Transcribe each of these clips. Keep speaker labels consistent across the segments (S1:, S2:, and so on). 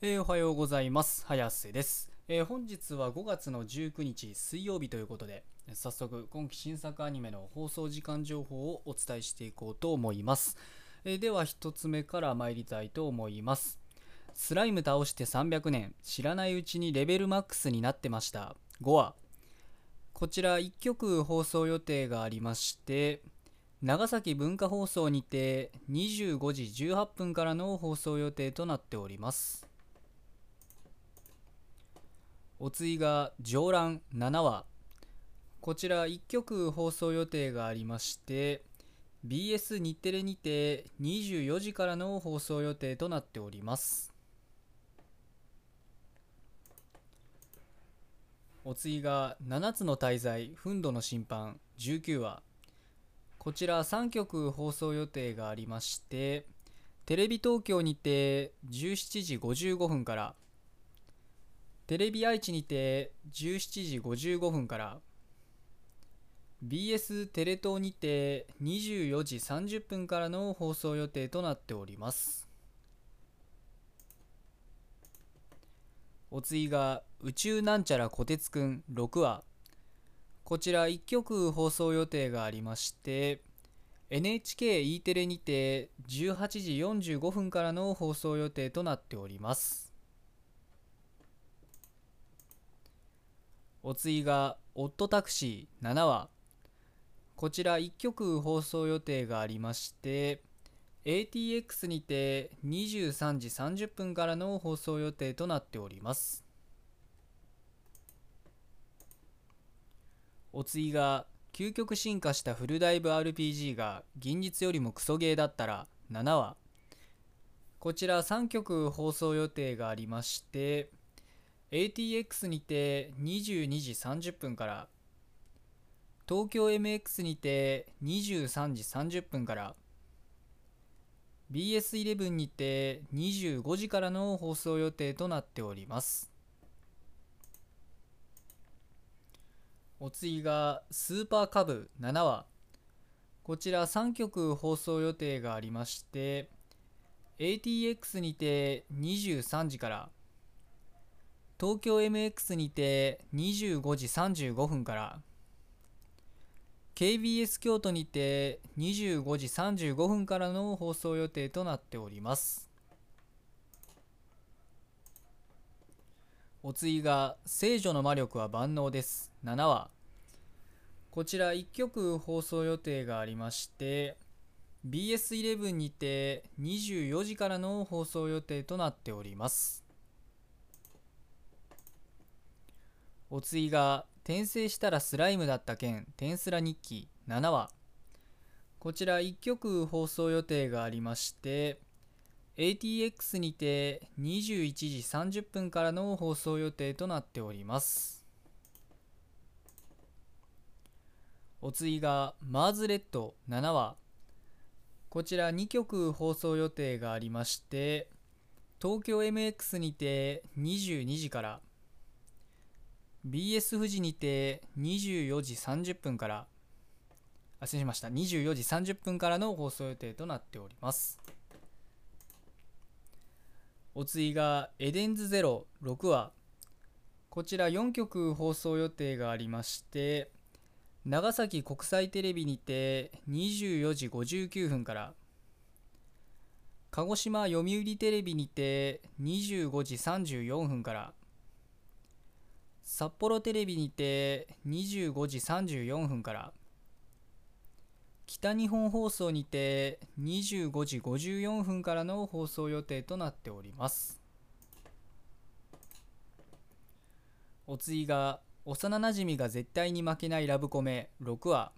S1: えーおはようございます。早瀬です、えー本日は5月の19日水曜日ということで早速今期新作アニメの放送時間情報をお伝えしていこうと思います、えーでは1つ目から参りたいと思います。スライム倒して300年知らないうちにレベルマックスになってました。5話こちら1曲放送予定がありまして長崎文化放送にて25時18分からの放送予定となっております。お次が上覧7話こちら1曲放送予定がありまして BS 日テレにて24時からの放送予定となっております。お次が7つの大罪憤怒の審判19話こちら3曲放送予定がありましてテレビ東京にて17時55分からテレビ愛知にて17時55分から BS テレ東にて24時30分からの放送予定となっております。お次が宇宙なんちゃらこてつくん6話。こちら1曲放送予定がありまして NHKE テレにて18時45分からの放送予定となっております。お次が「オットタクシー」7話。こちら1曲放送予定がありまして ATX にて23時30分からの放送予定となっております。お次が究極進化したフルダイブ RPG が現実よりもクソゲーだったら7話。こちら3曲放送予定がありまして ATX にて22時30分から東京 MX にて23時30分から BS11 にて25時からの放送予定となっております。お次がスーパーカブ7話。こちら3曲放送予定がありまして ATX にて23時から東京 MX にて25時35分から KBS 京都にて25時35分からの放送予定となっております。お次が「聖女の魔力は万能です」7話。こちら1曲放送予定がありまして BS11 にて24時からの放送予定となっております。お次が転生したらスライムだった件。転スラ日記。7話。こちら1曲放送予定がありまして ATX にて21時30分からの放送予定となっております。お次がマーズレッド。7話。こちら2曲放送予定がありまして東京 MX にて22時から BS 富士にて24時30分からあ失礼しました。24時30分からの放送予定となっております。お次がエデンズゼロ6話。こちら4曲放送予定がありまして長崎国際テレビにて24時59分から鹿児島読売テレビにて25時34分から札幌テレビにて25時34分から北日本放送にて25時54分からの放送予定となっております。お次が幼なじみが絶対に負けないラブコメ6話。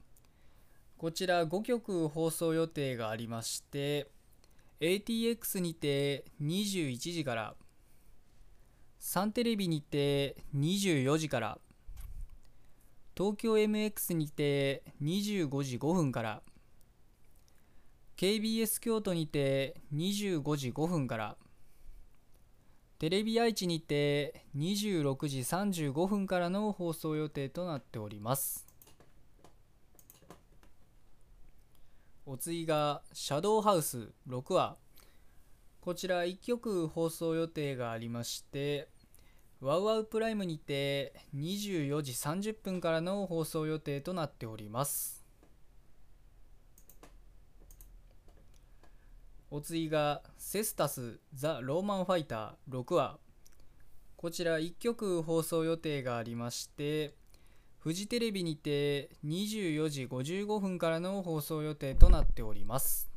S1: こちら5曲放送予定がありまして ATX にて21時からサンテレビにて24時から東京 MX にて25時5分から KBS 京都にて25時5分からテレビ愛知にて26時35分からの放送予定となっております。お次が「シャドウハウス」6話。こちら1曲放送予定がありましてワウワウプライムにて24時30分からの放送予定となっております。お次がセスタス・ザ・ローマンファイター6話。こちら1曲放送予定がありましてフジテレビにて24時55分からの放送予定となっております。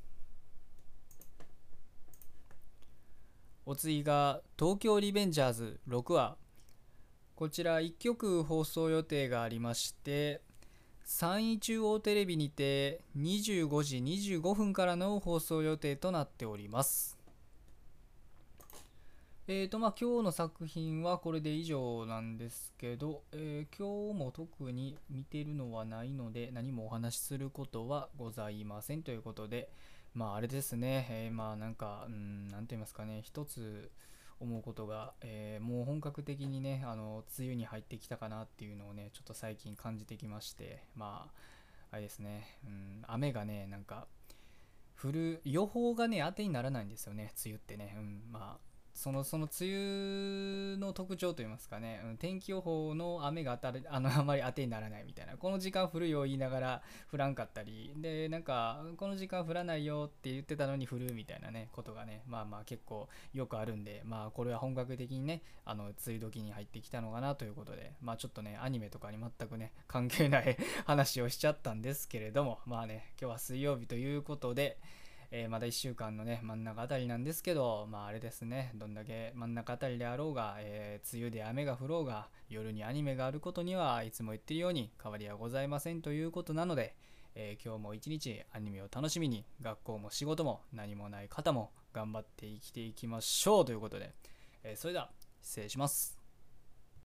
S1: お次が東京リベンジャーズ6話。こちら1曲放送予定がありまして3位中央テレビにて25時25分からの放送予定となっております。えーとまあ今日の作品はこれで以上なんですけど、えー、今日も特に見てるのはないので何もお話しすることはございませんということでまああれですね、えー、まあなんかうん何て言いますかね。一つ思うことが、えー、もう本格的にねあの梅雨に入ってきたかなっていうのをねちょっと最近感じてきましてまああれですね、うん、雨がねなんか降る予報がね当てにならないんですよね梅雨ってね、うん、まあそのその梅雨の特徴といいますかね、うん、天気予報の雨が当たる あのあまり当てにならないみたいなこの時間降るよ言いながら降らんかったりでなんかこの時間降らないよって言ってたのに降るみたいなねことがねまあまあ結構よくあるんでまあこれは本格的にねあの梅雨時に入ってきたのかなということでまあちょっとねアニメとかに全くね関係ない 話をしちゃったんですけれどもまあね今日は水曜日ということでえー、まだ1週間のね真ん中あたりなんですけどまああれですねどんだけ真ん中あたりであろうが、えー、梅雨で雨が降ろうが夜にアニメがあることにはいつも言ってるように変わりはございませんということなので、えー、今日も一日アニメを楽しみに学校も仕事も何もない方も頑張って生きていきましょうということで、えそれでは失礼します。